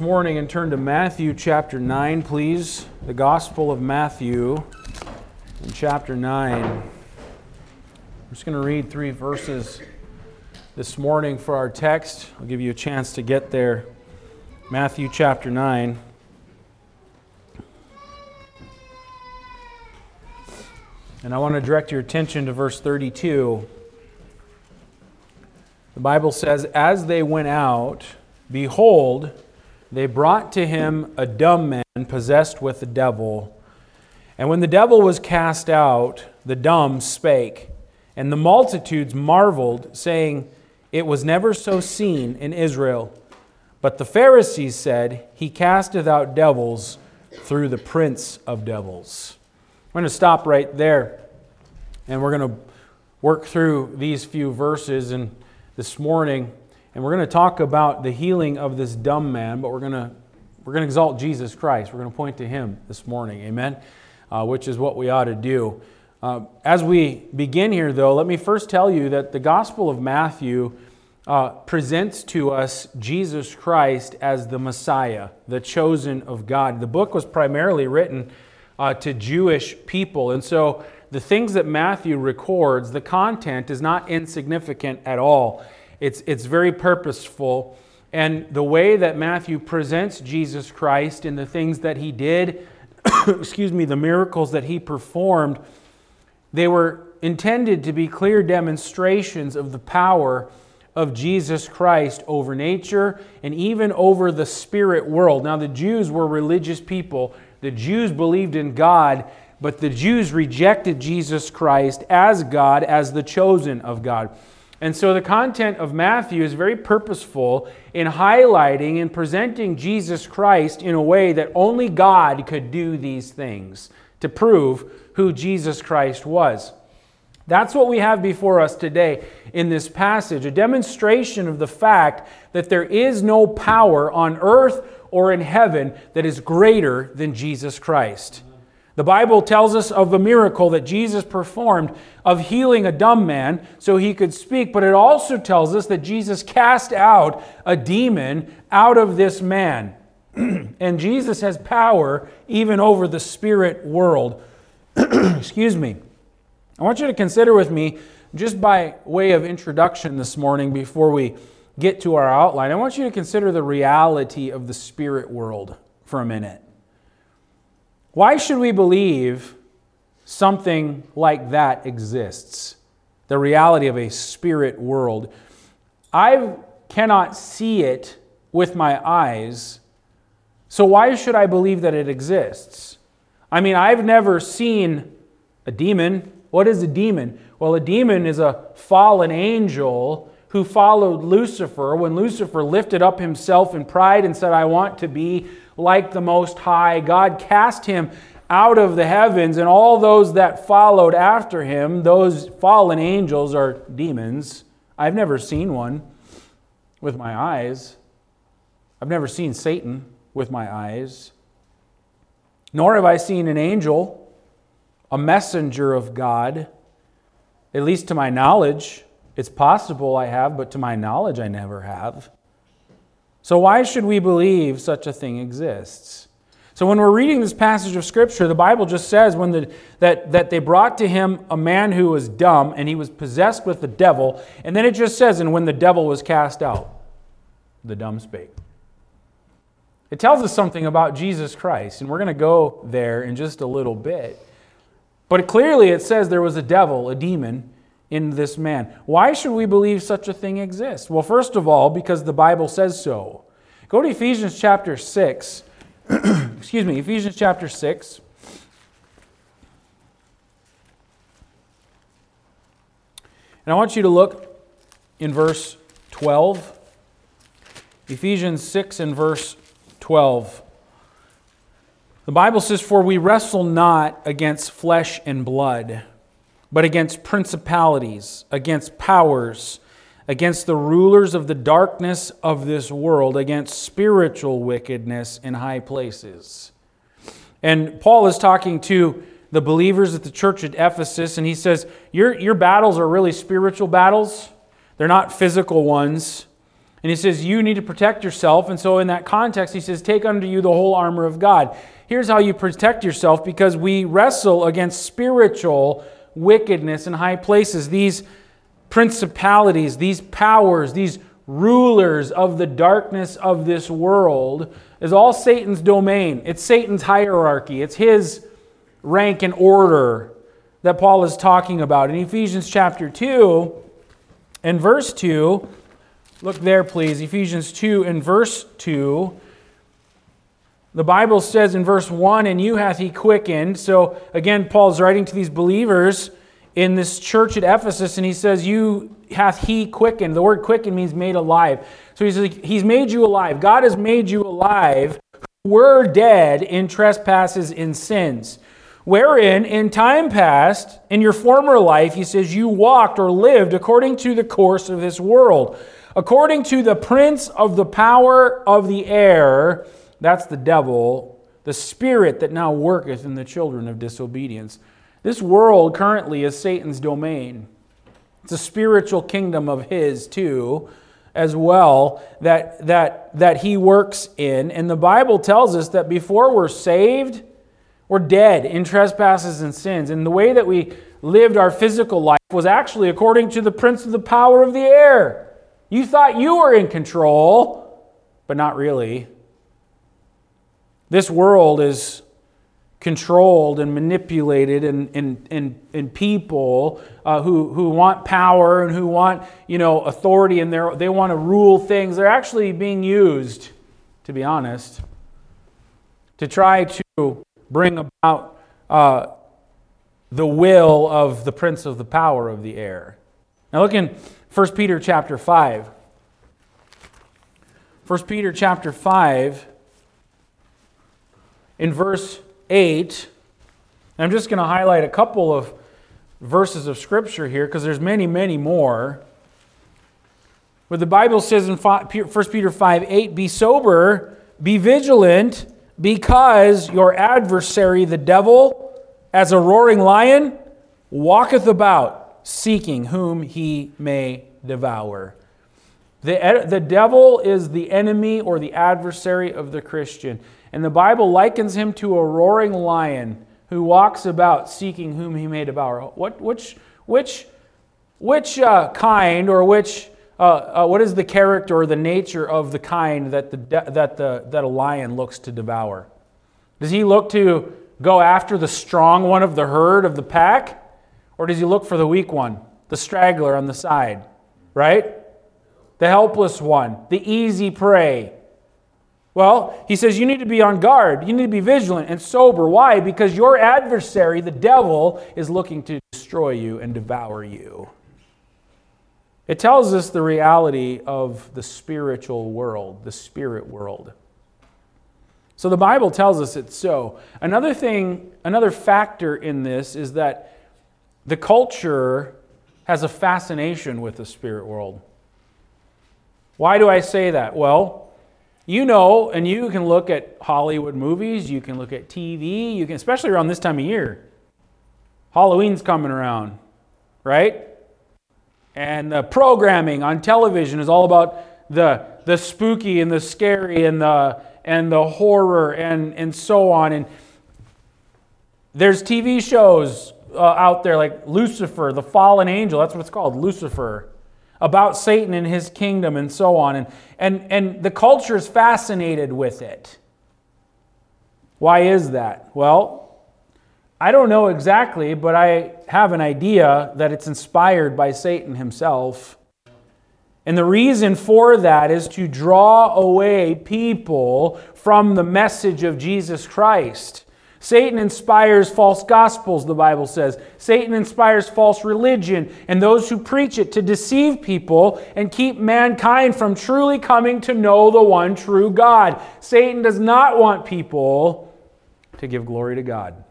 morning and turn to Matthew chapter 9, please. The Gospel of Matthew in chapter 9. I'm just going to read three verses this morning for our text. I'll give you a chance to get there. Matthew chapter 9. And I want to direct your attention to verse 32. The Bible says, As they went out, behold, they brought to him a dumb man possessed with the devil. And when the devil was cast out, the dumb spake. And the multitudes marveled, saying, It was never so seen in Israel. But the Pharisees said, He casteth out devils through the prince of devils. I'm going to stop right there. And we're going to work through these few verses and this morning. And we're going to talk about the healing of this dumb man, but we're going to, we're going to exalt Jesus Christ. We're going to point to him this morning. Amen? Uh, which is what we ought to do. Uh, as we begin here, though, let me first tell you that the Gospel of Matthew uh, presents to us Jesus Christ as the Messiah, the chosen of God. The book was primarily written uh, to Jewish people. And so the things that Matthew records, the content is not insignificant at all. It's, it's very purposeful. And the way that Matthew presents Jesus Christ and the things that he did, excuse me, the miracles that he performed, they were intended to be clear demonstrations of the power of Jesus Christ over nature and even over the spirit world. Now, the Jews were religious people, the Jews believed in God, but the Jews rejected Jesus Christ as God, as the chosen of God. And so the content of Matthew is very purposeful in highlighting and presenting Jesus Christ in a way that only God could do these things to prove who Jesus Christ was. That's what we have before us today in this passage a demonstration of the fact that there is no power on earth or in heaven that is greater than Jesus Christ. The Bible tells us of a miracle that Jesus performed of healing a dumb man so he could speak, but it also tells us that Jesus cast out a demon out of this man. and Jesus has power even over the spirit world. Excuse me. I want you to consider with me, just by way of introduction this morning, before we get to our outline, I want you to consider the reality of the spirit world for a minute. Why should we believe something like that exists? The reality of a spirit world. I cannot see it with my eyes, so why should I believe that it exists? I mean, I've never seen a demon. What is a demon? Well, a demon is a fallen angel who followed Lucifer when Lucifer lifted up himself in pride and said, I want to be like the Most High. God cast him out of the heavens, and all those that followed after him, those fallen angels are demons. I've never seen one with my eyes. I've never seen Satan with my eyes. Nor have I seen an angel, a messenger of God, at least to my knowledge. It's possible I have, but to my knowledge, I never have. So, why should we believe such a thing exists? So, when we're reading this passage of Scripture, the Bible just says when the, that, that they brought to him a man who was dumb and he was possessed with the devil. And then it just says, and when the devil was cast out, the dumb spake. It tells us something about Jesus Christ, and we're going to go there in just a little bit. But clearly, it says there was a devil, a demon, in this man. Why should we believe such a thing exists? Well, first of all, because the Bible says so. Go to Ephesians chapter 6. Excuse me, Ephesians chapter 6. And I want you to look in verse 12. Ephesians 6 and verse 12. The Bible says, For we wrestle not against flesh and blood but against principalities, against powers, against the rulers of the darkness of this world, against spiritual wickedness in high places. And Paul is talking to the believers at the church at Ephesus, and he says, Your, your battles are really spiritual battles, they're not physical ones. And he says, You need to protect yourself. And so, in that context, he says, Take unto you the whole armor of God. Here's how you protect yourself because we wrestle against spiritual wickedness in high places. These principalities, these powers, these rulers of the darkness of this world is all Satan's domain. It's Satan's hierarchy, it's his rank and order that Paul is talking about. In Ephesians chapter 2 and verse 2, look there, please. Ephesians 2 and verse 2. The Bible says in verse 1, And you hath he quickened. So again, Paul's writing to these believers in this church at Ephesus, and he says, You hath he quickened. The word quickened means made alive. So he says, He's made you alive. God has made you alive who were dead in trespasses and sins. Wherein, in time past, in your former life, he says, you walked or lived according to the course of this world, according to the prince of the power of the air, that's the devil, the spirit that now worketh in the children of disobedience this world currently is Satan's domain. It's a spiritual kingdom of his, too, as well, that, that, that he works in. And the Bible tells us that before we're saved, we're dead in trespasses and sins. And the way that we lived our physical life was actually according to the prince of the power of the air. You thought you were in control, but not really. This world is controlled and manipulated and, and, and, and people uh, who, who want power and who want you know authority and they want to rule things. They're actually being used to be honest to try to bring about uh, the will of the prince of the power of the air. Now look in 1 peter chapter 5 1 peter chapter 5 in verse 8. I'm just going to highlight a couple of verses of Scripture here because there's many, many more. But the Bible says in 1 Peter 5 8, Be sober, be vigilant, because your adversary, the devil, as a roaring lion, walketh about, seeking whom he may devour. The, the devil is the enemy or the adversary of the Christian. And the Bible likens him to a roaring lion who walks about seeking whom he may devour. What, which, which, which uh, kind or which, uh, uh, what is the character or the nature of the kind that, the, that, the, that a lion looks to devour? Does he look to go after the strong one of the herd of the pack? Or does he look for the weak one, the straggler on the side? Right? The helpless one, the easy prey. Well, he says you need to be on guard. You need to be vigilant and sober. Why? Because your adversary, the devil, is looking to destroy you and devour you. It tells us the reality of the spiritual world, the spirit world. So the Bible tells us it's so. Another thing, another factor in this is that the culture has a fascination with the spirit world. Why do I say that? Well, you know, and you can look at Hollywood movies, you can look at TV, you can, especially around this time of year. Halloween's coming around, right? And the programming on television is all about the, the spooky and the scary and the, and the horror and, and so on. And there's TV shows uh, out there like Lucifer, the fallen angel. That's what it's called, Lucifer about Satan and his kingdom and so on. And, and, and the culture is fascinated with it. Why is that? Well, I don't know exactly, but I have an idea that it's inspired by Satan himself. And the reason for that is to draw away people from the message of Jesus Christ. Satan inspires false gospels, the Bible says. Satan inspires false religion and those who preach it to deceive people and keep mankind from truly coming to know the one true God. Satan does not want people to give glory to God.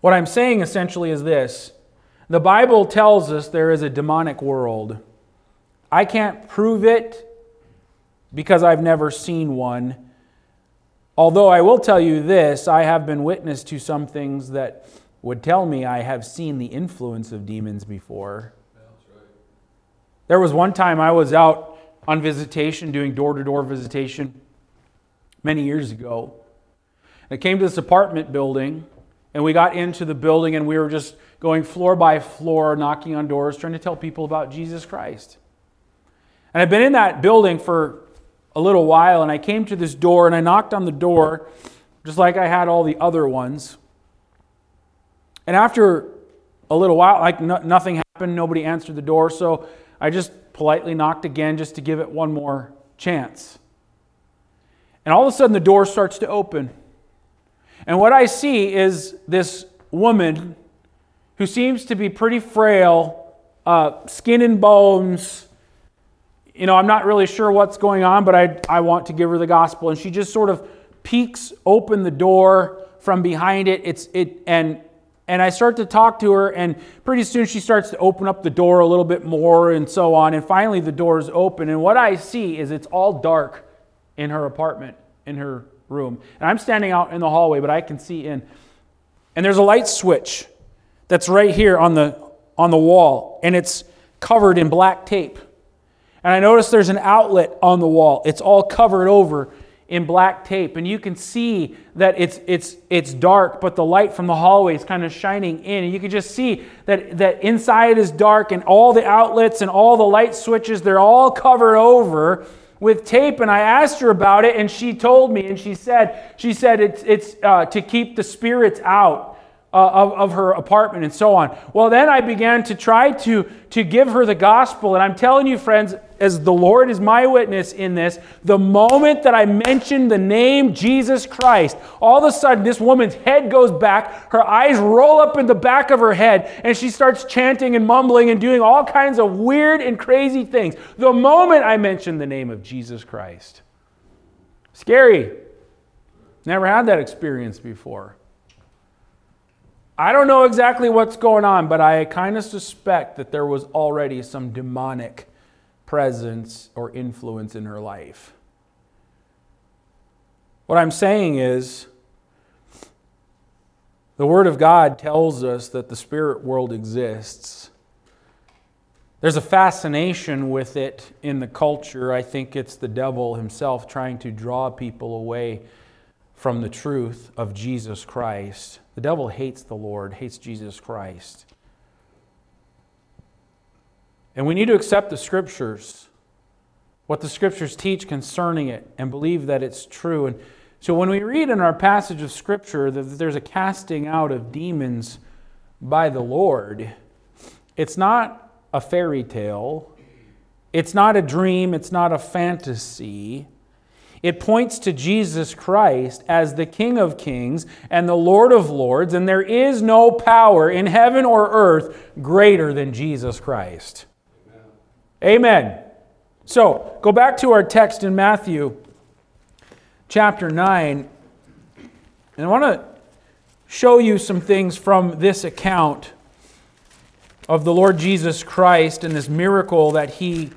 What I'm saying essentially is this the Bible tells us there is a demonic world. I can't prove it because I've never seen one. Although I will tell you this, I have been witness to some things that would tell me I have seen the influence of demons before. There was one time I was out on visitation, doing door to door visitation many years ago. I came to this apartment building, and we got into the building, and we were just going floor by floor, knocking on doors, trying to tell people about Jesus Christ. And I've been in that building for a little while, and I came to this door, and I knocked on the door, just like I had all the other ones. And after a little while, like no, nothing happened, nobody answered the door, so I just politely knocked again just to give it one more chance. And all of a sudden, the door starts to open. And what I see is this woman who seems to be pretty frail, uh, skin and bones. You know, I'm not really sure what's going on, but I, I want to give her the gospel. And she just sort of peeks open the door from behind it. It's, it and, and I start to talk to her, and pretty soon she starts to open up the door a little bit more and so on. And finally, the door is open. And what I see is it's all dark in her apartment, in her room. And I'm standing out in the hallway, but I can see in. And there's a light switch that's right here on the, on the wall, and it's covered in black tape. And I notice there's an outlet on the wall. It's all covered over in black tape. And you can see that it's, it's, it's dark, but the light from the hallway is kind of shining in. And you can just see that, that inside is dark, and all the outlets and all the light switches, they're all covered over with tape and i asked her about it and she told me and she said she said it's, it's uh, to keep the spirits out uh, of, of her apartment and so on. Well, then I began to try to, to give her the gospel. And I'm telling you, friends, as the Lord is my witness in this, the moment that I mentioned the name Jesus Christ, all of a sudden this woman's head goes back, her eyes roll up in the back of her head, and she starts chanting and mumbling and doing all kinds of weird and crazy things. The moment I mentioned the name of Jesus Christ. Scary. Never had that experience before. I don't know exactly what's going on, but I kind of suspect that there was already some demonic presence or influence in her life. What I'm saying is, the Word of God tells us that the spirit world exists. There's a fascination with it in the culture. I think it's the devil himself trying to draw people away from the truth of Jesus Christ. The devil hates the Lord, hates Jesus Christ. And we need to accept the scriptures, what the scriptures teach concerning it, and believe that it's true. And so when we read in our passage of scripture that there's a casting out of demons by the Lord, it's not a fairy tale, it's not a dream, it's not a fantasy. It points to Jesus Christ as the King of Kings and the Lord of Lords, and there is no power in heaven or earth greater than Jesus Christ. Amen. So, go back to our text in Matthew chapter 9, and I want to show you some things from this account of the Lord Jesus Christ and this miracle that he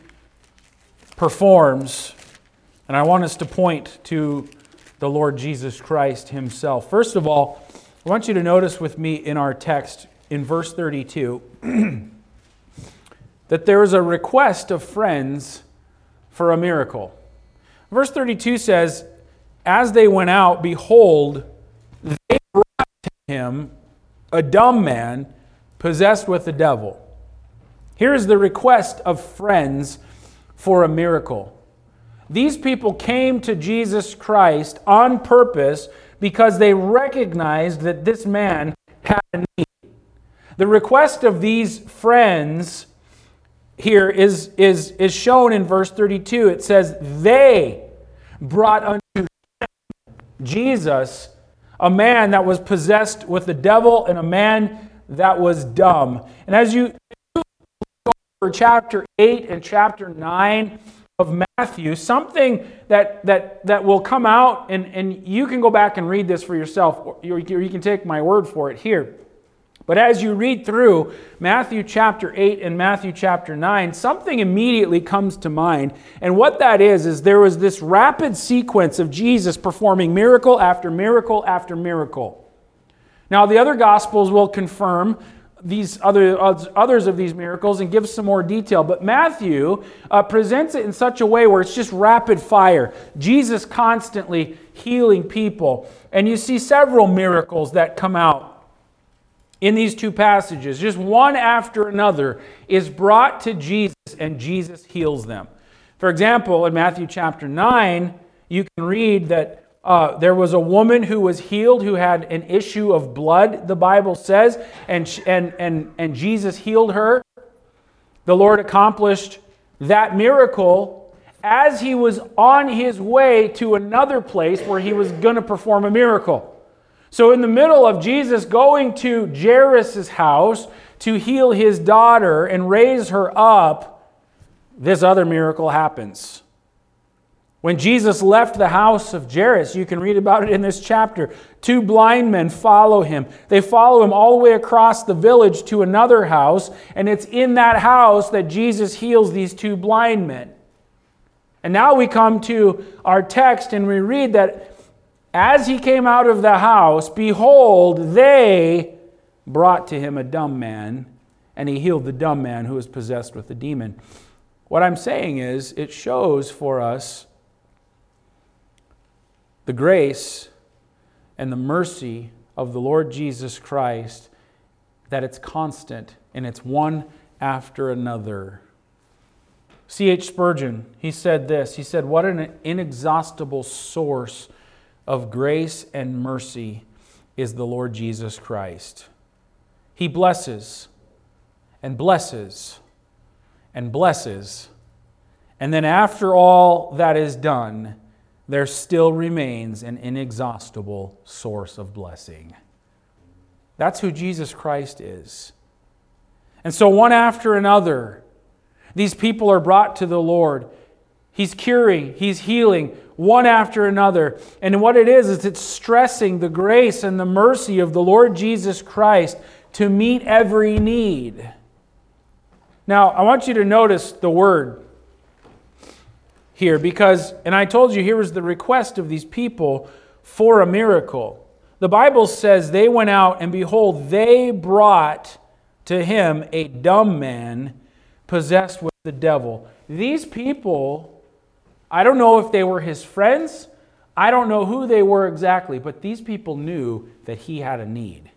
performs and I want us to point to the Lord Jesus Christ himself. First of all, I want you to notice with me in our text in verse 32 that there is a request of friends for a miracle. Verse 32 says, As they went out, behold, they brought to him a dumb man possessed with the devil. Here is the request of friends for a miracle. These people came to Jesus Christ on purpose because they recognized that this man had a need. The request of these friends here is, is, is shown in verse 32. It says, They brought unto Jesus a man that was possessed with the devil and a man that was dumb. And as you go over chapter 8 and chapter 9, of Matthew, something that, that, that will come out, and, and you can go back and read this for yourself, or you, you can take my word for it here. But as you read through Matthew chapter 8 and Matthew chapter 9, something immediately comes to mind. And what that is, is there was this rapid sequence of Jesus performing miracle after miracle after miracle. Now, the other Gospels will confirm these other others of these miracles and give some more detail but matthew uh, presents it in such a way where it's just rapid fire jesus constantly healing people and you see several miracles that come out in these two passages just one after another is brought to jesus and jesus heals them for example in matthew chapter 9 you can read that uh, there was a woman who was healed who had an issue of blood, the Bible says, and, and, and, and Jesus healed her. The Lord accomplished that miracle as he was on his way to another place where he was going to perform a miracle. So, in the middle of Jesus going to Jairus' house to heal his daughter and raise her up, this other miracle happens. When Jesus left the house of Jairus, you can read about it in this chapter. Two blind men follow him. They follow him all the way across the village to another house, and it's in that house that Jesus heals these two blind men. And now we come to our text and we read that as he came out of the house, behold, they brought to him a dumb man, and he healed the dumb man who was possessed with a demon. What I'm saying is, it shows for us the grace and the mercy of the Lord Jesus Christ that it's constant and it's one after another. C.H. Spurgeon, he said this. He said, What an inexhaustible source of grace and mercy is the Lord Jesus Christ. He blesses and blesses and blesses. And then, after all that is done, there still remains an inexhaustible source of blessing. That's who Jesus Christ is. And so, one after another, these people are brought to the Lord. He's curing, He's healing, one after another. And what it is, is it's stressing the grace and the mercy of the Lord Jesus Christ to meet every need. Now, I want you to notice the word here because, and I told you here was the request of these people for a miracle. The Bible says they went out and behold, they brought to him a dumb man possessed with the devil. These people, I don't know if they were his friends, I don't know who they were exactly, but these people knew that he had a need.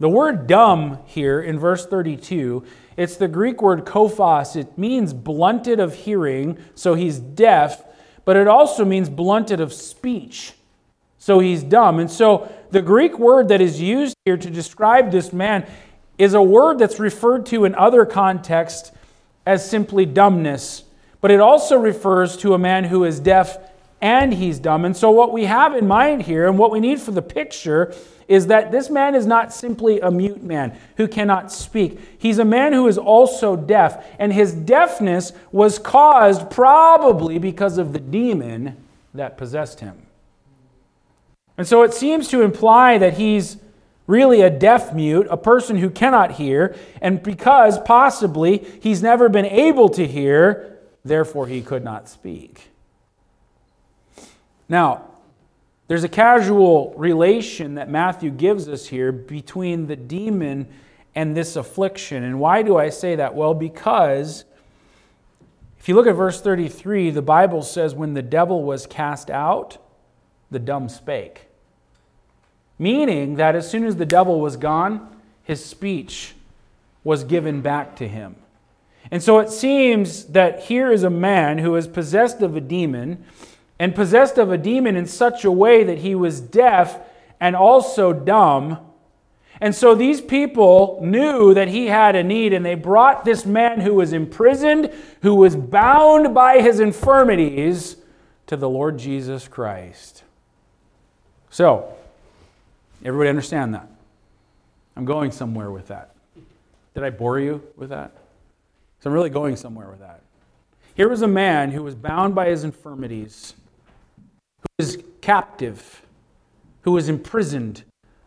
The word dumb here in verse 32 it's the Greek word kophos. It means blunted of hearing, so he's deaf, but it also means blunted of speech, so he's dumb. And so the Greek word that is used here to describe this man is a word that's referred to in other contexts as simply dumbness, but it also refers to a man who is deaf and he's dumb. And so, what we have in mind here, and what we need for the picture, is that this man is not simply a mute man who cannot speak. He's a man who is also deaf, and his deafness was caused probably because of the demon that possessed him. And so, it seems to imply that he's really a deaf mute, a person who cannot hear, and because possibly he's never been able to hear, therefore he could not speak. Now, there's a casual relation that Matthew gives us here between the demon and this affliction. And why do I say that? Well, because if you look at verse 33, the Bible says, When the devil was cast out, the dumb spake. Meaning that as soon as the devil was gone, his speech was given back to him. And so it seems that here is a man who is possessed of a demon and possessed of a demon in such a way that he was deaf and also dumb. And so these people knew that he had a need, and they brought this man who was imprisoned, who was bound by his infirmities, to the Lord Jesus Christ. So, everybody understand that? I'm going somewhere with that. Did I bore you with that? So I'm really going somewhere with that. Here was a man who was bound by his infirmities who was captive, who was imprisoned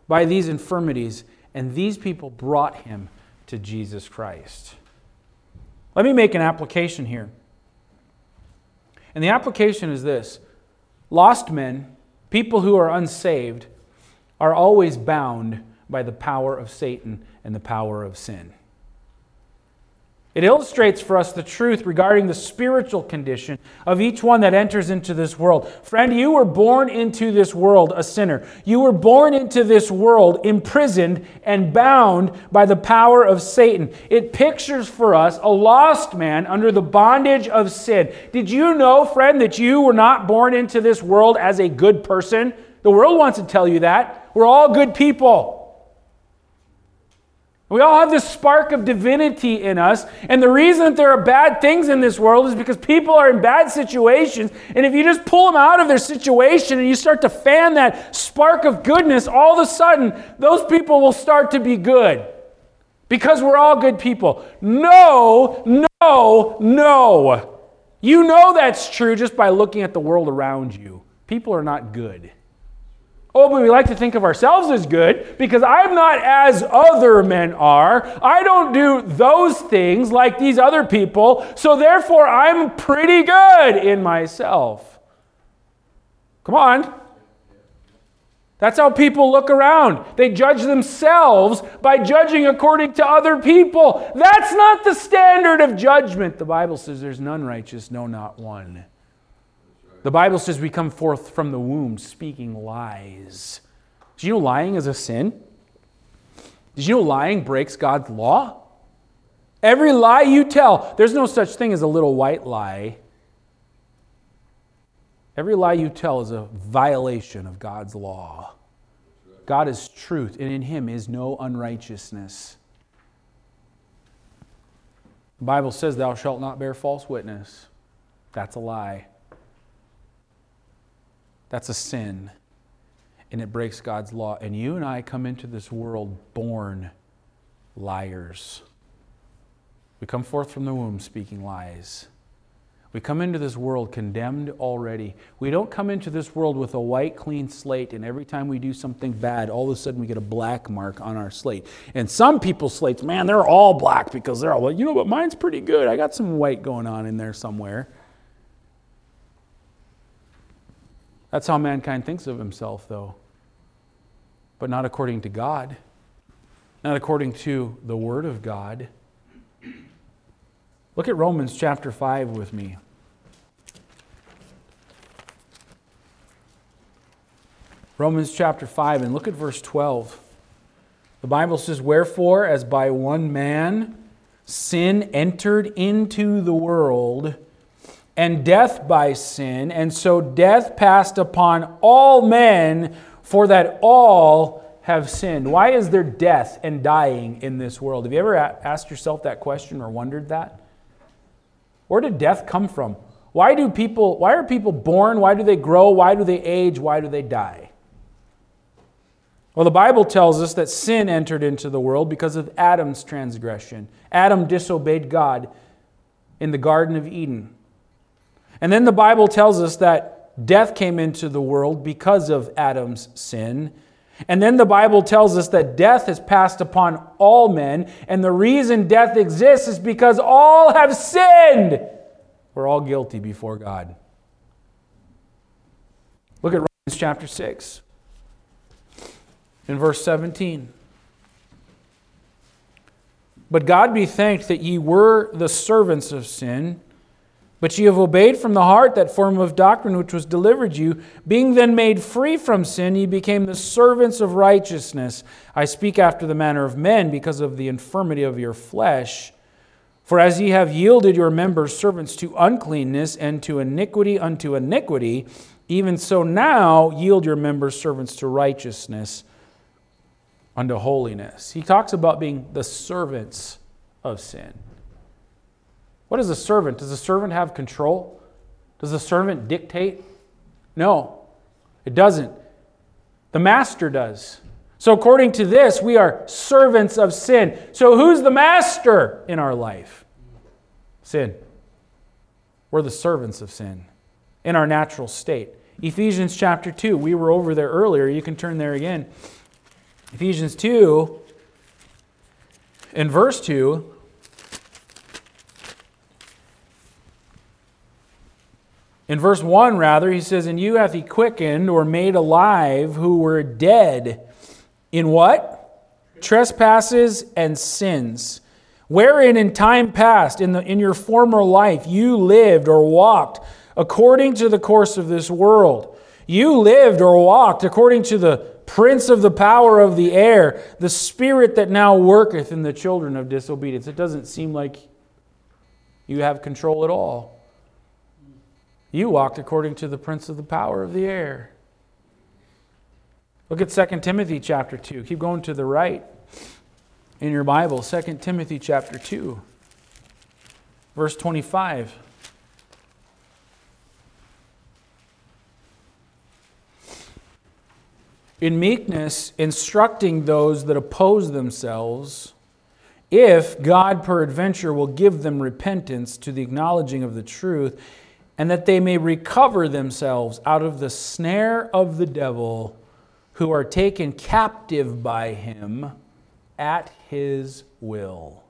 by these infirmities, and these people brought him to Jesus Christ. Let me make an application here. And the application is this lost men, people who are unsaved, are always bound by the power of Satan and the power of sin. It illustrates for us the truth regarding the spiritual condition of each one that enters into this world. Friend, you were born into this world a sinner. You were born into this world imprisoned and bound by the power of Satan. It pictures for us a lost man under the bondage of sin. Did you know, friend, that you were not born into this world as a good person? The world wants to tell you that. We're all good people. We all have this spark of divinity in us. And the reason that there are bad things in this world is because people are in bad situations. And if you just pull them out of their situation and you start to fan that spark of goodness, all of a sudden, those people will start to be good. Because we're all good people. No, no, no. You know that's true just by looking at the world around you. People are not good. Oh, but we like to think of ourselves as good because I'm not as other men are. I don't do those things like these other people, so therefore I'm pretty good in myself. Come on. That's how people look around. They judge themselves by judging according to other people. That's not the standard of judgment. The Bible says there's none righteous, no, not one. The Bible says we come forth from the womb speaking lies. Did you know lying is a sin? Did you know lying breaks God's law? Every lie you tell, there's no such thing as a little white lie. Every lie you tell is a violation of God's law. God is truth, and in Him is no unrighteousness. The Bible says, Thou shalt not bear false witness. That's a lie. That's a sin. And it breaks God's law. And you and I come into this world born liars. We come forth from the womb speaking lies. We come into this world condemned already. We don't come into this world with a white, clean slate, and every time we do something bad, all of a sudden we get a black mark on our slate. And some people's slates, man, they're all black because they're all, you know, but mine's pretty good. I got some white going on in there somewhere. That's how mankind thinks of himself, though. But not according to God, not according to the Word of God. Look at Romans chapter 5 with me. Romans chapter 5, and look at verse 12. The Bible says, Wherefore, as by one man sin entered into the world, and death by sin, and so death passed upon all men, for that all have sinned. Why is there death and dying in this world? Have you ever asked yourself that question or wondered that? Where did death come from? Why do people why are people born? Why do they grow? Why do they age? Why do they die? Well, the Bible tells us that sin entered into the world because of Adam's transgression. Adam disobeyed God in the Garden of Eden. And then the Bible tells us that death came into the world because of Adam's sin. And then the Bible tells us that death has passed upon all men. And the reason death exists is because all have sinned. We're all guilty before God. Look at Romans chapter 6, in verse 17. But God be thanked that ye were the servants of sin but ye have obeyed from the heart that form of doctrine which was delivered you. Being then made free from sin, ye became the servants of righteousness. I speak after the manner of men, because of the infirmity of your flesh. For as ye have yielded your members servants to uncleanness and to iniquity unto iniquity, even so now yield your members servants to righteousness unto holiness. He talks about being the servants of sin. What is a servant? Does a servant have control? Does a servant dictate? No, it doesn't. The master does. So, according to this, we are servants of sin. So, who's the master in our life? Sin. We're the servants of sin in our natural state. Ephesians chapter 2, we were over there earlier. You can turn there again. Ephesians 2, in verse 2, In verse 1, rather, he says, And you hath he quickened or made alive who were dead. In what? trespasses and sins, wherein in time past, in, the, in your former life, you lived or walked according to the course of this world. You lived or walked according to the prince of the power of the air, the spirit that now worketh in the children of disobedience. It doesn't seem like you have control at all. You walked according to the prince of the power of the air. Look at 2 Timothy chapter 2. Keep going to the right in your Bible. 2 Timothy chapter 2, verse 25. In meekness, instructing those that oppose themselves, if God peradventure will give them repentance to the acknowledging of the truth, and that they may recover themselves out of the snare of the devil who are taken captive by him at his will.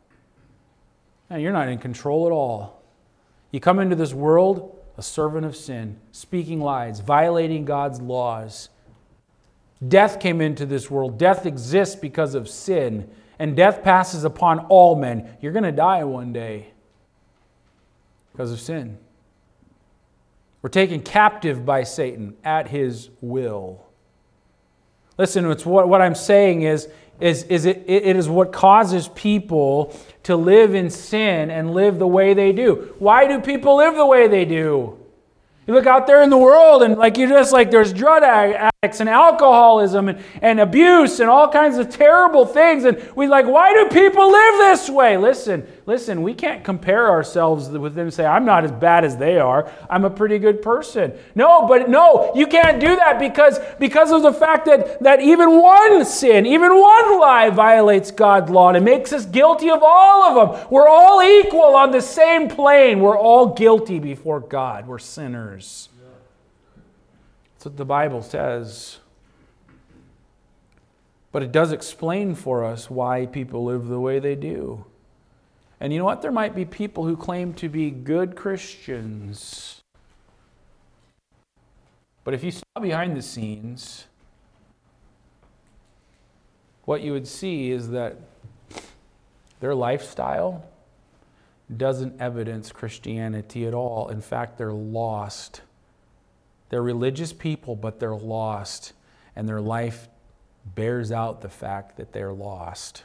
Now, you're not in control at all. You come into this world a servant of sin, speaking lies, violating God's laws. Death came into this world. Death exists because of sin, and death passes upon all men. You're going to die one day because of sin. We're taken captive by Satan at his will. Listen, it's what, what I'm saying is, is, is it, it is what causes people to live in sin and live the way they do. Why do people live the way they do? You look out there in the world and like you're just like there's drug and alcoholism and, and abuse and all kinds of terrible things. And we like, why do people live this way? Listen, listen, we can't compare ourselves with them and say, I'm not as bad as they are. I'm a pretty good person. No, but no, you can't do that because, because of the fact that, that even one sin, even one lie violates God's law and it makes us guilty of all of them. We're all equal on the same plane. We're all guilty before God. We're sinners. That's what the Bible says. But it does explain for us why people live the way they do. And you know what? There might be people who claim to be good Christians. But if you saw behind the scenes, what you would see is that their lifestyle doesn't evidence Christianity at all. In fact, they're lost. They're religious people, but they're lost, and their life bears out the fact that they're lost.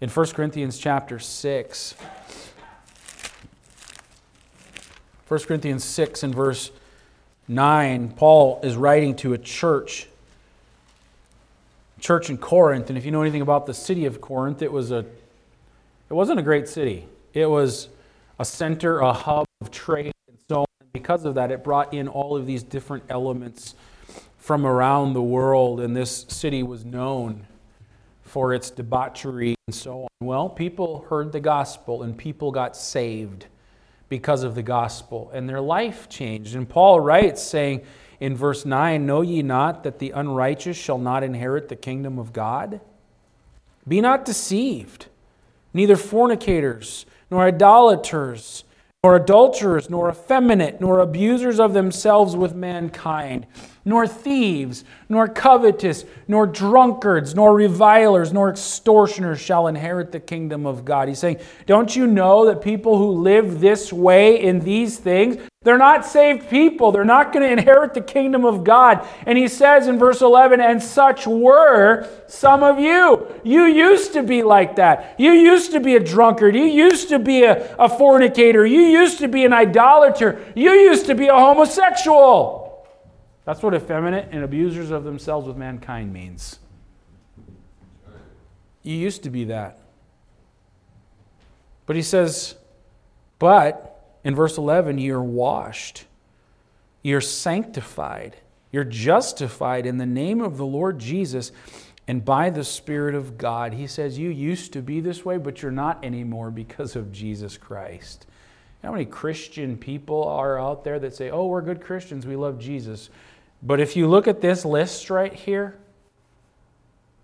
In 1 Corinthians chapter 6, 1 Corinthians 6 and verse 9, Paul is writing to a church, church in Corinth. And if you know anything about the city of Corinth, it was a it wasn't a great city. It was a center, a hub of trade because of that, it brought in all of these different elements from around the world, and this city was known for its debauchery and so on. Well, people heard the gospel and people got saved because of the gospel, and their life changed. And Paul writes, saying in verse 9, Know ye not that the unrighteous shall not inherit the kingdom of God? Be not deceived, neither fornicators, nor idolaters nor adulterers, nor effeminate, nor abusers of themselves with mankind, nor thieves, nor covetous, nor drunkards, nor revilers, nor extortioners shall inherit the kingdom of God. He's saying, Don't you know that people who live this way in these things, they're not saved people. They're not going to inherit the kingdom of God. And he says in verse 11, and such were some of you. You used to be like that. You used to be a drunkard. You used to be a, a fornicator. You used to be an idolater. You used to be a homosexual. That's what effeminate and abusers of themselves with mankind means. You used to be that. But he says, but in verse 11, you're washed, you're sanctified, you're justified in the name of the Lord Jesus and by the Spirit of God. He says, You used to be this way, but you're not anymore because of Jesus Christ. how many Christian people are out there that say, Oh, we're good Christians, we love Jesus? But if you look at this list right here,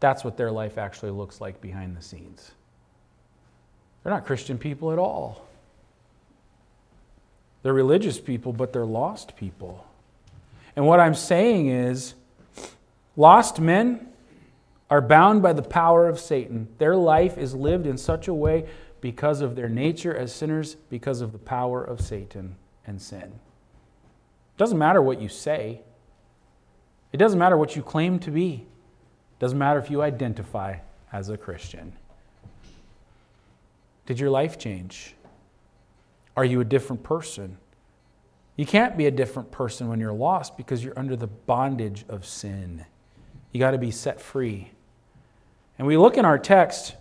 that's what their life actually looks like behind the scenes. They're not Christian people at all. They're religious people, but they're lost people. And what I'm saying is, lost men are bound by the power of Satan. Their life is lived in such a way because of their nature as sinners, because of the power of Satan and sin. It doesn't matter what you say, it doesn't matter what you claim to be, it doesn't matter if you identify as a Christian. Did your life change? Are you a different person? You can't be a different person when you're lost because you're under the bondage of sin. You got to be set free. And we look in our text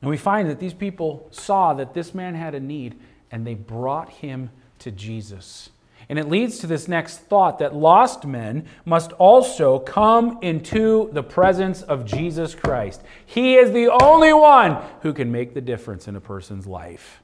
and we find that these people saw that this man had a need and they brought him to Jesus. And it leads to this next thought that lost men must also come into the presence of Jesus Christ. He is the only one who can make the difference in a person's life.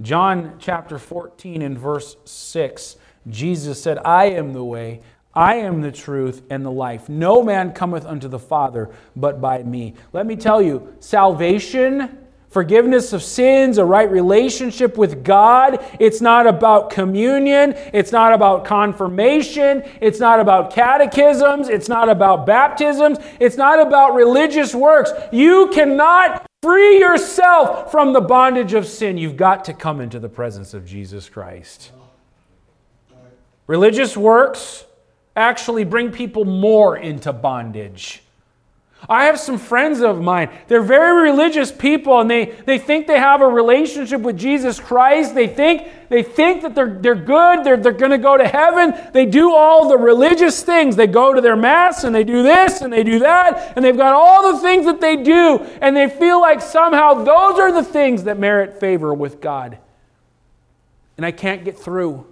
John chapter 14 and verse 6, Jesus said, I am the way, I am the truth and the life. No man cometh unto the Father but by me. Let me tell you, salvation Forgiveness of sins, a right relationship with God. It's not about communion. It's not about confirmation. It's not about catechisms. It's not about baptisms. It's not about religious works. You cannot free yourself from the bondage of sin. You've got to come into the presence of Jesus Christ. Religious works actually bring people more into bondage. I have some friends of mine. They're very religious people and they, they think they have a relationship with Jesus Christ. They think, they think that they're, they're good, they're, they're going to go to heaven. They do all the religious things. They go to their Mass and they do this and they do that, and they've got all the things that they do, and they feel like somehow those are the things that merit favor with God. And I can't get through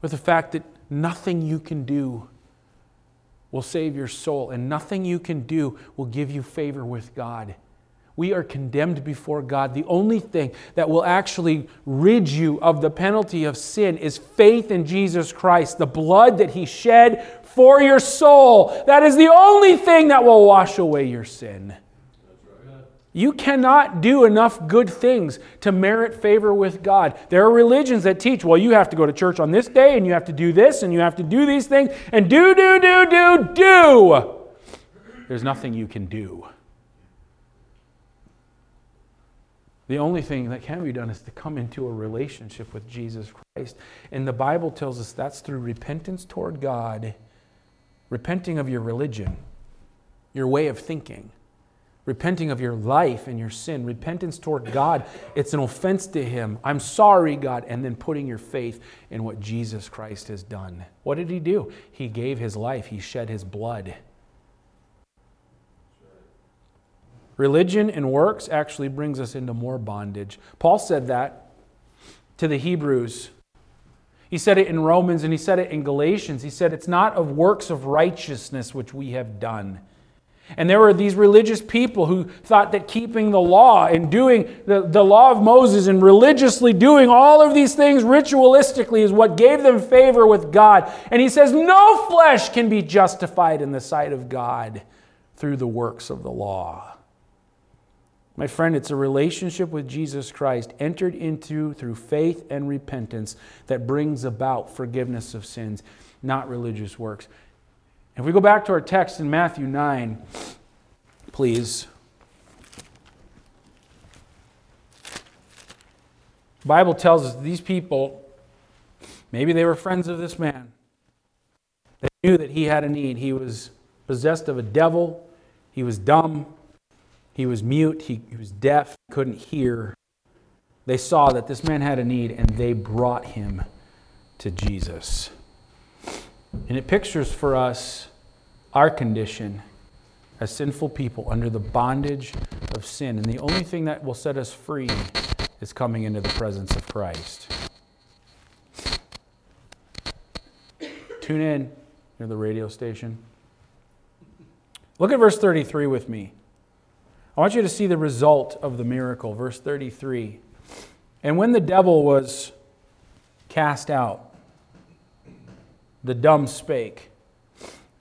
with the fact that nothing you can do will save your soul, and nothing you can do will give you favor with God. We are condemned before God. The only thing that will actually rid you of the penalty of sin is faith in Jesus Christ, the blood that He shed for your soul. That is the only thing that will wash away your sin. You cannot do enough good things to merit favor with God. There are religions that teach, well, you have to go to church on this day and you have to do this and you have to do these things and do, do, do, do, do. There's nothing you can do. The only thing that can be done is to come into a relationship with Jesus Christ. And the Bible tells us that's through repentance toward God, repenting of your religion, your way of thinking repenting of your life and your sin, repentance toward God, it's an offense to Him. I'm sorry, God, and then putting your faith in what Jesus Christ has done. What did He do? He gave His life, He shed His blood. Religion and works actually brings us into more bondage. Paul said that to the Hebrews. He said it in Romans and he said it in Galatians. He said, It's not of works of righteousness which we have done and there were these religious people who thought that keeping the law and doing the, the law of Moses and religiously doing all of these things ritualistically is what gave them favor with God. And he says, No flesh can be justified in the sight of God through the works of the law. My friend, it's a relationship with Jesus Christ entered into through faith and repentance that brings about forgiveness of sins, not religious works. If we go back to our text in Matthew 9, please. The Bible tells us these people, maybe they were friends of this man. They knew that he had a need. He was possessed of a devil. He was dumb. He was mute. He, he was deaf. Couldn't hear. They saw that this man had a need and they brought him to Jesus. And it pictures for us our condition as sinful people under the bondage of sin. And the only thing that will set us free is coming into the presence of Christ. Tune in near the radio station. Look at verse 33 with me. I want you to see the result of the miracle. Verse 33. And when the devil was cast out, the dumb spake,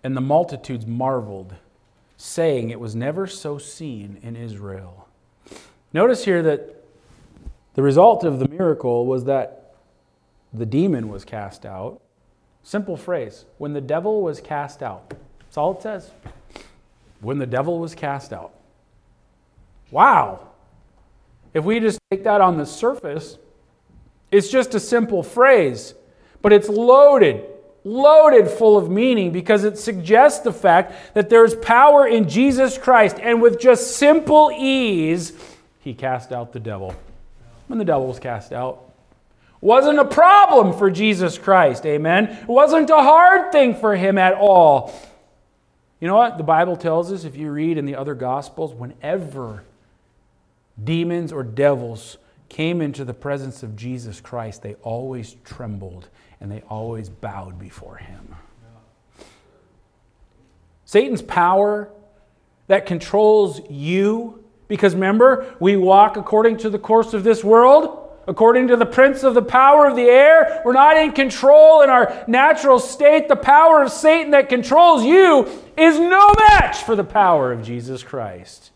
and the multitudes marveled, saying, It was never so seen in Israel. Notice here that the result of the miracle was that the demon was cast out Simple phrase. When the devil was cast out. That's all it says. When the devil was cast out. Wow. If we just take that on the surface, it's just a simple phrase, but it's loaded, loaded full of meaning because it suggests the fact that there's power in Jesus Christ, and with just simple ease, he cast out the devil. When the devil was cast out, wasn't a problem for Jesus Christ, amen? It wasn't a hard thing for him at all. You know what? The Bible tells us, if you read in the other Gospels, whenever demons or devils came into the presence of Jesus Christ, they always trembled and they always bowed before him. Satan's power that controls you, because remember, we walk according to the course of this world. According to the prince of the power of the air, we're not in control in our natural state. The power of Satan that controls you is no match for the power of Jesus Christ.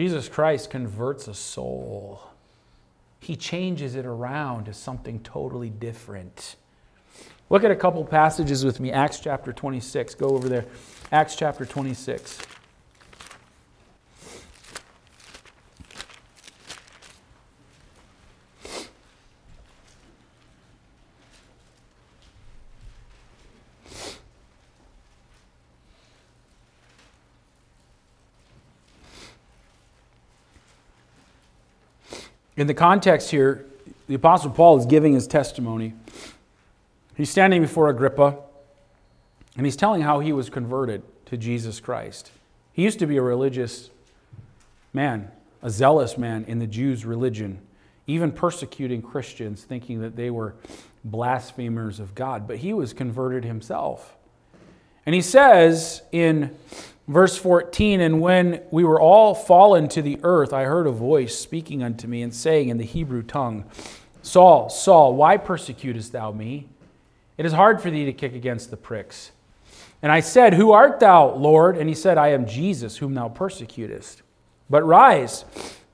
Jesus Christ converts a soul, he changes it around to something totally different. Look at a couple passages with me. Acts chapter 26. Go over there. Acts chapter 26. In the context here, the Apostle Paul is giving his testimony. He's standing before Agrippa, and he's telling how he was converted to Jesus Christ. He used to be a religious man, a zealous man in the Jews' religion, even persecuting Christians, thinking that they were blasphemers of God. But he was converted himself. And he says in Verse 14, and when we were all fallen to the earth, I heard a voice speaking unto me and saying in the Hebrew tongue, Saul, Saul, why persecutest thou me? It is hard for thee to kick against the pricks. And I said, Who art thou, Lord? And he said, I am Jesus, whom thou persecutest. But rise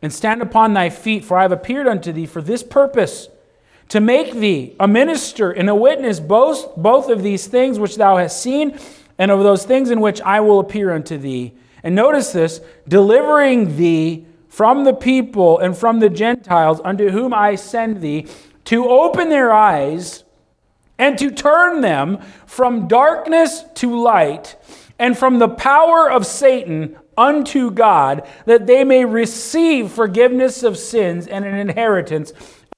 and stand upon thy feet, for I have appeared unto thee for this purpose, to make thee a minister and a witness both, both of these things which thou hast seen and of those things in which I will appear unto thee. And notice this delivering thee from the people and from the Gentiles unto whom I send thee, to open their eyes and to turn them from darkness to light and from the power of Satan unto God, that they may receive forgiveness of sins and an inheritance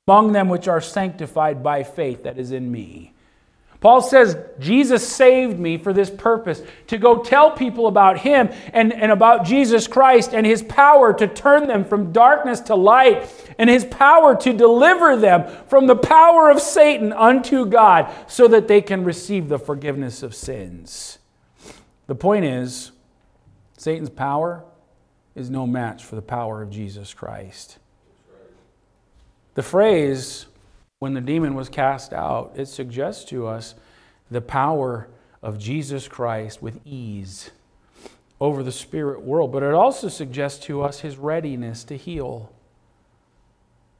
among them which are sanctified by faith that is in me. Paul says, Jesus saved me for this purpose to go tell people about Him and, and about Jesus Christ and His power to turn them from darkness to light and His power to deliver them from the power of Satan unto God so that they can receive the forgiveness of sins. The point is, Satan's power is no match for the power of Jesus Christ. The phrase, when the demon was cast out, it suggests to us the power of Jesus Christ with ease over the spirit world, but it also suggests to us his readiness to heal.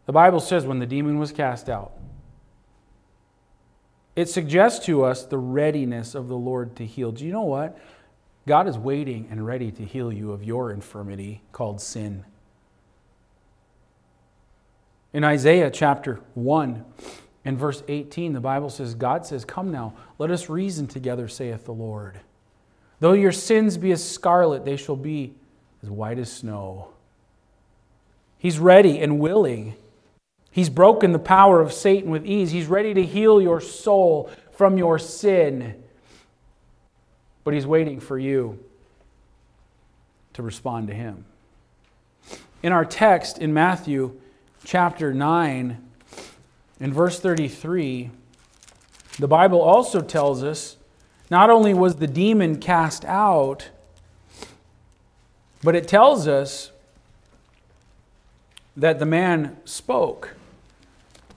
The Bible says when the demon was cast out, it suggests to us the readiness of the Lord to heal. Do you know what? God is waiting and ready to heal you of your infirmity called sin. In Isaiah chapter 1 and verse 18, the Bible says, God says, Come now, let us reason together, saith the Lord. Though your sins be as scarlet, they shall be as white as snow. He's ready and willing. He's broken the power of Satan with ease. He's ready to heal your soul from your sin. But he's waiting for you to respond to him. In our text in Matthew, chapter 9, in verse 33, the Bible also tells us not only was the demon cast out, but it tells us that the man spoke.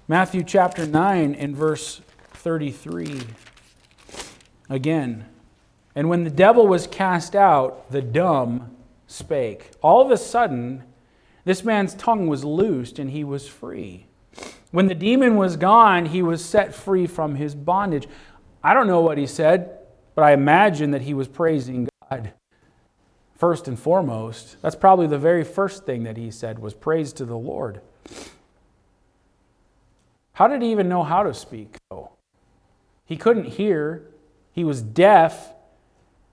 Matthew chapter 9 in verse 33. Again, and when the devil was cast out, the dumb spake. All of a sudden, this man's tongue was loosed and he was free. When the demon was gone, he was set free from his bondage. I don't know what he said, but I imagine that he was praising God first and foremost. That's probably the very first thing that he said was praise to the Lord. How did he even know how to speak, though? He couldn't hear, he was deaf,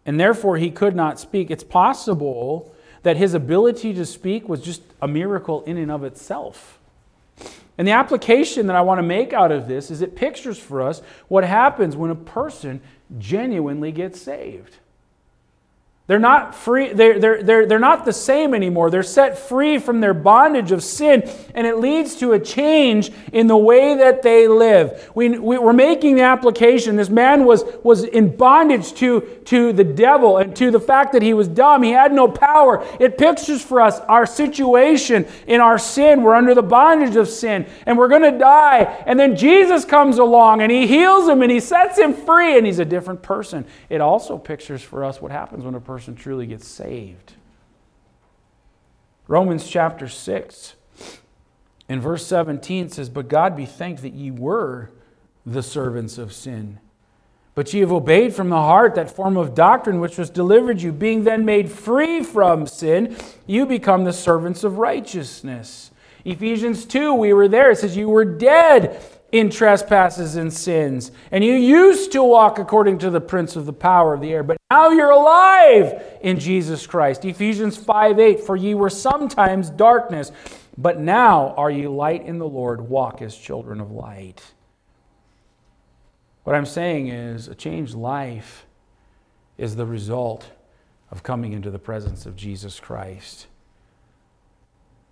and therefore he could not speak. It's possible that his ability to speak was just a miracle in and of itself. And the application that I want to make out of this is it pictures for us what happens when a person genuinely gets saved. They're not free, they're, they're, they're, they're not the same anymore. They're set free from their bondage of sin, and it leads to a change in the way that they live. We, we, are making the application. This man was, was in bondage to, to the devil and to the fact that he was dumb. He had no power. It pictures for us our situation in our sin. We're under the bondage of sin, and we're going to die. And then Jesus comes along and he heals him and he sets him free, and he's a different person. It also pictures for us what happens when a person person truly gets saved. Romans chapter 6 in verse 17 says, But God be thanked that ye were the servants of sin. But ye have obeyed from the heart that form of doctrine which was delivered you. Being then made free from sin, you become the servants of righteousness. Ephesians 2, we were there. It says, You were dead in trespasses and sins. And you used to walk according to the prince of the power of the air, but now you're alive in Jesus Christ. Ephesians 5 8, for ye were sometimes darkness, but now are ye light in the Lord. Walk as children of light. What I'm saying is, a changed life is the result of coming into the presence of Jesus Christ.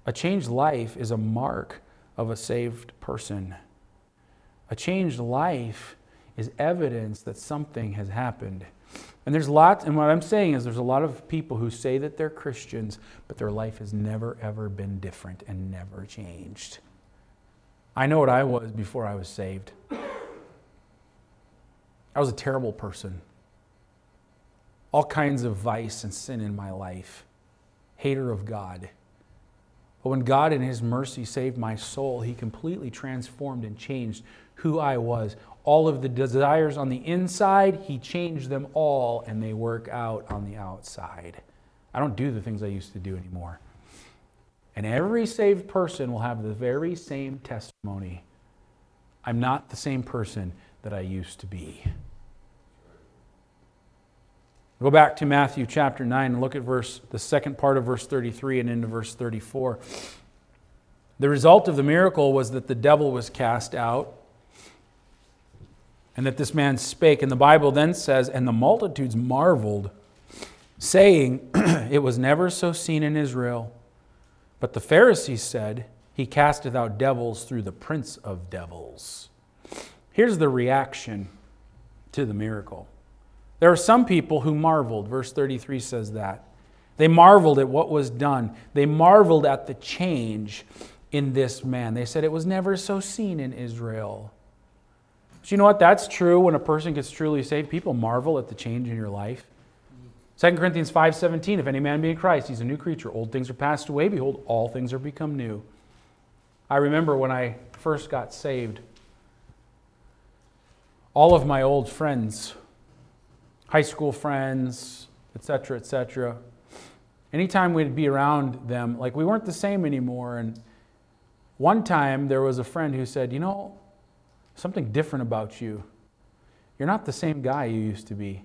A changed life is a mark of a saved person. A changed life is evidence that something has happened. And there's lots, and what I'm saying is there's a lot of people who say that they're Christians, but their life has never, ever been different and never changed. I know what I was before I was saved. I was a terrible person. All kinds of vice and sin in my life, hater of God. But when God, in His mercy, saved my soul, He completely transformed and changed who I was. All of the desires on the inside, He changed them all, and they work out on the outside. I don't do the things I used to do anymore. And every saved person will have the very same testimony I'm not the same person that I used to be. Go back to Matthew chapter 9 and look at verse the second part of verse 33 and into verse 34. The result of the miracle was that the devil was cast out and that this man spake. And the Bible then says, And the multitudes marveled, saying, It was never so seen in Israel. But the Pharisees said, He casteth out devils through the prince of devils. Here's the reaction to the miracle. There are some people who marveled. Verse 33 says that. They marveled at what was done, they marveled at the change in this man. They said it was never so seen in Israel. But you know what? That's true when a person gets truly saved. People marvel at the change in your life. 2 Corinthians 5:17 If any man be in Christ, he's a new creature. Old things are passed away, behold, all things are become new. I remember when I first got saved, all of my old friends, high school friends, etc., etc., anytime we'd be around them, like we weren't the same anymore. And one time there was a friend who said, You know, something different about you. You're not the same guy you used to be.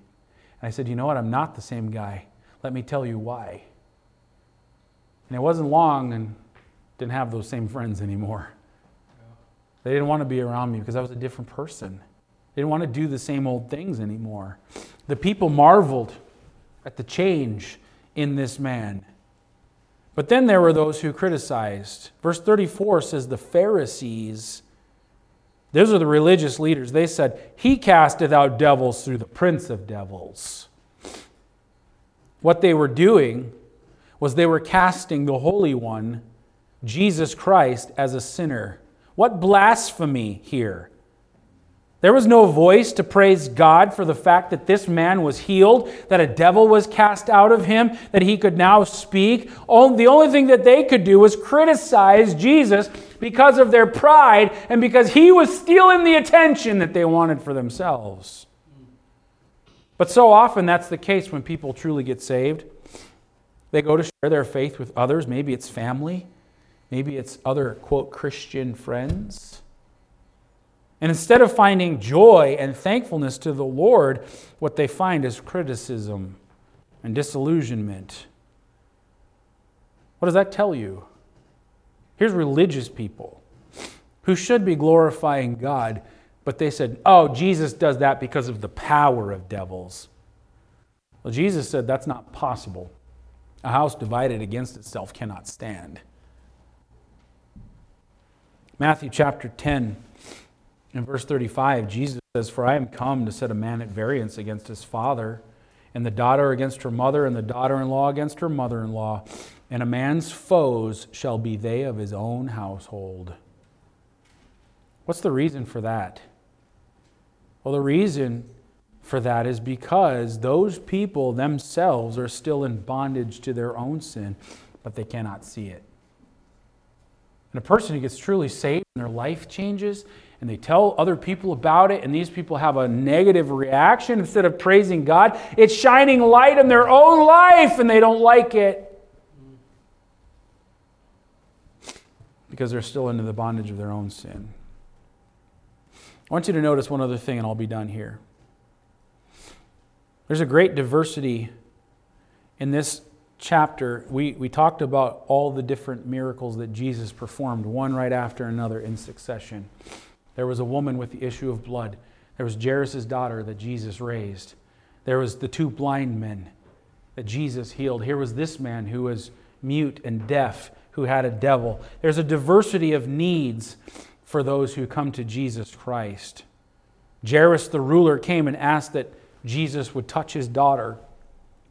And I said, You know what? I'm not the same guy. Let me tell you why. And it wasn't long and didn't have those same friends anymore. They didn't want to be around me because I was a different person. They didn't want to do the same old things anymore. The people marveled at the change in this man. But then there were those who criticized. Verse 34 says, The Pharisees those are the religious leaders. They said, He casteth out devils through the prince of devils. What they were doing was they were casting the Holy One, Jesus Christ, as a sinner. What blasphemy here! There was no voice to praise God for the fact that this man was healed, that a devil was cast out of him, that he could now speak. The only thing that they could do was criticize Jesus because of their pride and because he was stealing the attention that they wanted for themselves. But so often that's the case when people truly get saved. They go to share their faith with others. Maybe it's family, maybe it's other, quote, Christian friends. And instead of finding joy and thankfulness to the Lord, what they find is criticism and disillusionment. What does that tell you? Here's religious people who should be glorifying God, but they said, oh, Jesus does that because of the power of devils. Well, Jesus said that's not possible. A house divided against itself cannot stand. Matthew chapter 10 in verse 35, Jesus says, For I am come to set a man at variance against his father, and the daughter against her mother, and the daughter in law against her mother in law. And a man's foes shall be they of his own household. What's the reason for that? Well, the reason for that is because those people themselves are still in bondage to their own sin, but they cannot see it. And a person who gets truly saved and their life changes and they tell other people about it, and these people have a negative reaction instead of praising God, it's shining light in their own life and they don't like it. Because they're still under the bondage of their own sin. I want you to notice one other thing, and I'll be done here. There's a great diversity in this chapter. We, we talked about all the different miracles that Jesus performed, one right after another in succession. There was a woman with the issue of blood. There was Jairus' daughter that Jesus raised. There was the two blind men that Jesus healed. Here was this man who was mute and deaf, who had a devil. There's a diversity of needs for those who come to Jesus Christ. Jairus the ruler came and asked that Jesus would touch his daughter.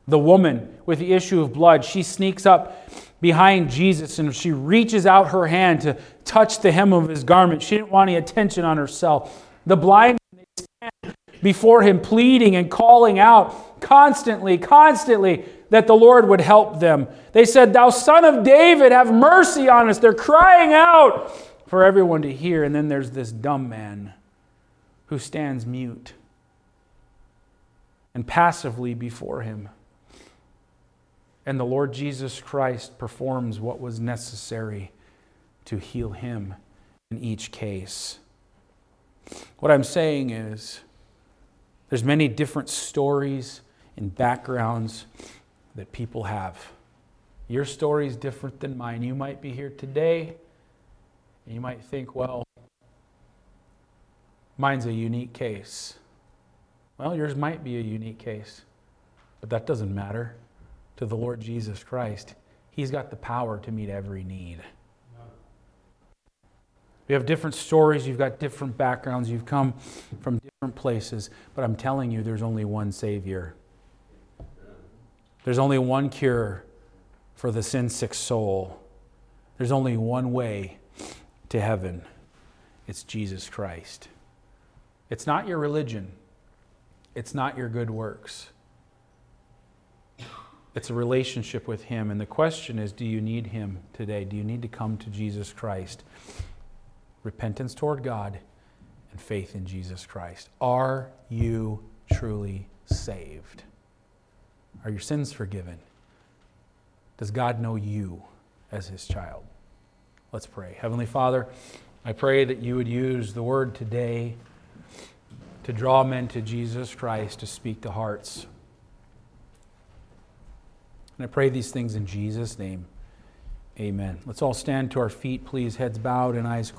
The woman with the issue of blood, she sneaks up behind Jesus and she reaches out her hand to touch the hem of his garment. She didn't want any attention on herself. The blind stand before him, pleading and calling out constantly, constantly that the Lord would help them. They said, Thou son of David, have mercy on us. They're crying out for everyone to hear. And then there's this dumb man who stands mute and passively before him. And the Lord Jesus Christ performs what was necessary to heal him in each case. What I'm saying is, there's many different stories and backgrounds that people have. Your story is different than mine. You might be here today, and you might think, well, mine's a unique case. Well, yours might be a unique case, but that doesn't matter to the Lord Jesus Christ. He's got the power to meet every need. We have different stories, you've got different backgrounds, you've come from different places, but I'm telling you, there's only one Savior. There's only one cure for the sin sick soul. There's only one way to heaven it's Jesus Christ. It's not your religion, it's not your good works. It's a relationship with Him. And the question is do you need Him today? Do you need to come to Jesus Christ? Repentance toward God and faith in Jesus Christ. Are you truly saved? Are your sins forgiven? Does God know you as His child? Let's pray. Heavenly Father, I pray that you would use the word today to draw men to Jesus Christ, to speak to hearts. And I pray these things in Jesus' name. Amen. Let's all stand to our feet, please, heads bowed and eyes closed.